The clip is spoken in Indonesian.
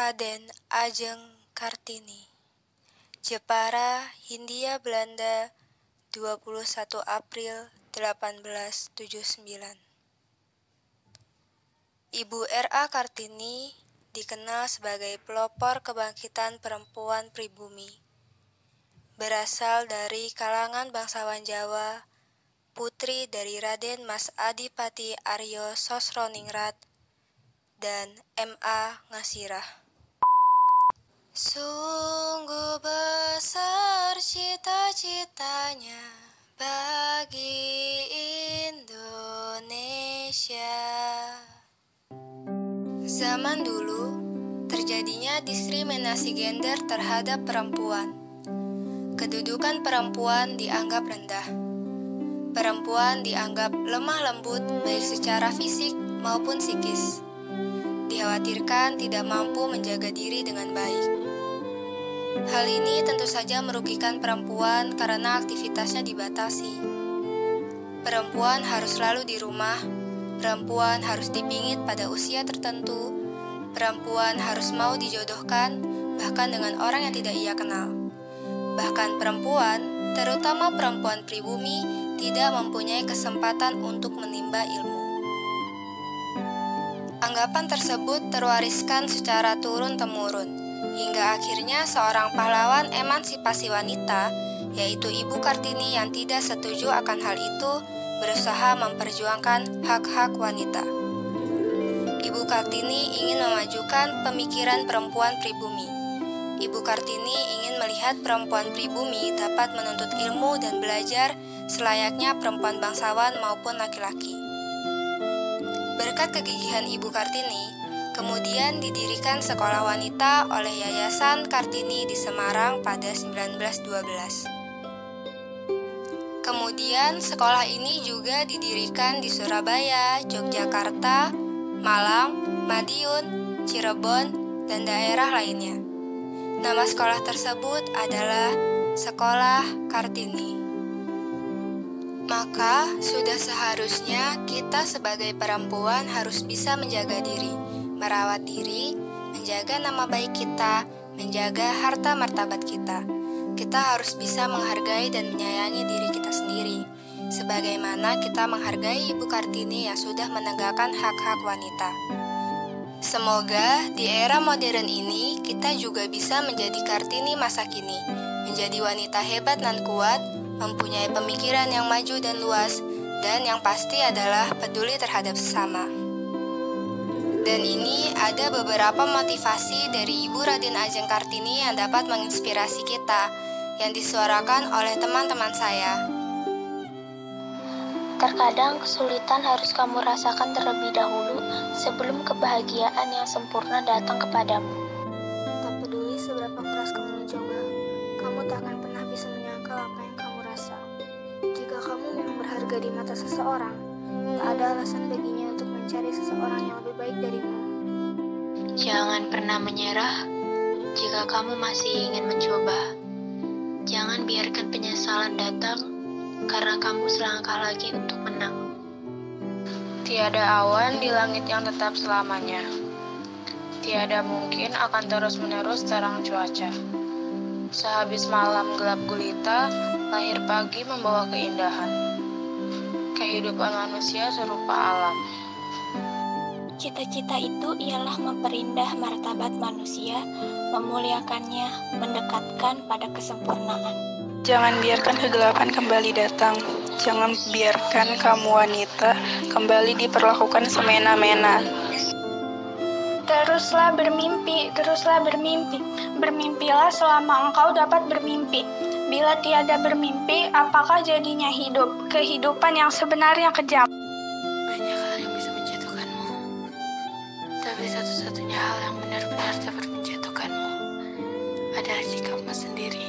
Raden Ajeng Kartini Jepara, Hindia Belanda 21 April 1879 Ibu R.A. Kartini dikenal sebagai pelopor kebangkitan perempuan pribumi. Berasal dari kalangan bangsawan Jawa, putri dari Raden Mas Adipati Aryo Sosroningrat dan M.A. Ngasirah. Sungguh besar cita-citanya bagi Indonesia. Zaman dulu, terjadinya diskriminasi gender terhadap perempuan. Kedudukan perempuan dianggap rendah. Perempuan dianggap lemah lembut baik secara fisik maupun psikis dikhawatirkan tidak mampu menjaga diri dengan baik. Hal ini tentu saja merugikan perempuan karena aktivitasnya dibatasi. Perempuan harus selalu di rumah, perempuan harus dipingit pada usia tertentu, perempuan harus mau dijodohkan, bahkan dengan orang yang tidak ia kenal. Bahkan perempuan, terutama perempuan pribumi, tidak mempunyai kesempatan untuk menimba ilmu. Anggapan tersebut terwariskan secara turun-temurun, hingga akhirnya seorang pahlawan emansipasi wanita, yaitu Ibu Kartini yang tidak setuju akan hal itu, berusaha memperjuangkan hak-hak wanita. Ibu Kartini ingin memajukan pemikiran perempuan pribumi. Ibu Kartini ingin melihat perempuan pribumi dapat menuntut ilmu dan belajar selayaknya perempuan bangsawan maupun laki-laki. Berkat kegigihan Ibu Kartini, kemudian didirikan sekolah wanita oleh Yayasan Kartini di Semarang pada 1912. Kemudian sekolah ini juga didirikan di Surabaya, Yogyakarta, Malang, Madiun, Cirebon, dan daerah lainnya. Nama sekolah tersebut adalah Sekolah Kartini. Maka, sudah seharusnya kita sebagai perempuan harus bisa menjaga diri, merawat diri, menjaga nama baik kita, menjaga harta martabat kita. Kita harus bisa menghargai dan menyayangi diri kita sendiri, sebagaimana kita menghargai Ibu Kartini yang sudah menegakkan hak-hak wanita. Semoga di era modern ini kita juga bisa menjadi Kartini masa kini, menjadi wanita hebat dan kuat, mempunyai pemikiran yang maju dan luas, dan yang pasti adalah peduli terhadap sesama. Dan ini ada beberapa motivasi dari Ibu Raden Ajeng Kartini yang dapat menginspirasi kita, yang disuarakan oleh teman-teman saya. Terkadang kesulitan harus kamu rasakan terlebih dahulu sebelum kebahagiaan yang sempurna datang kepadamu. Tak peduli seberapa keras kamu mencoba, kamu tak akan pernah bisa menyangkal apa yang kamu rasa. Jika kamu memang berharga di mata seseorang, tak ada alasan baginya untuk mencari seseorang yang lebih baik darimu. Jangan pernah menyerah jika kamu masih ingin mencoba. Jangan biarkan penyesalan datang karena kamu selangkah lagi untuk menang. Tiada awan di langit yang tetap selamanya. Tiada mungkin akan terus-menerus terang cuaca. Sehabis malam gelap gulita, lahir pagi membawa keindahan. Kehidupan manusia serupa alam. Cita-cita itu ialah memperindah martabat manusia, memuliakannya, mendekatkan pada kesempurnaan. Jangan biarkan kegelapan kembali datang. Jangan biarkan kamu wanita kembali diperlakukan semena-mena. Teruslah bermimpi, teruslah bermimpi. Bermimpilah selama engkau dapat bermimpi. Bila tiada bermimpi, apakah jadinya hidup? Kehidupan yang sebenarnya kejam. hal yang benar-benar dapat menjatuhkanmu adalah sikapmu sendiri.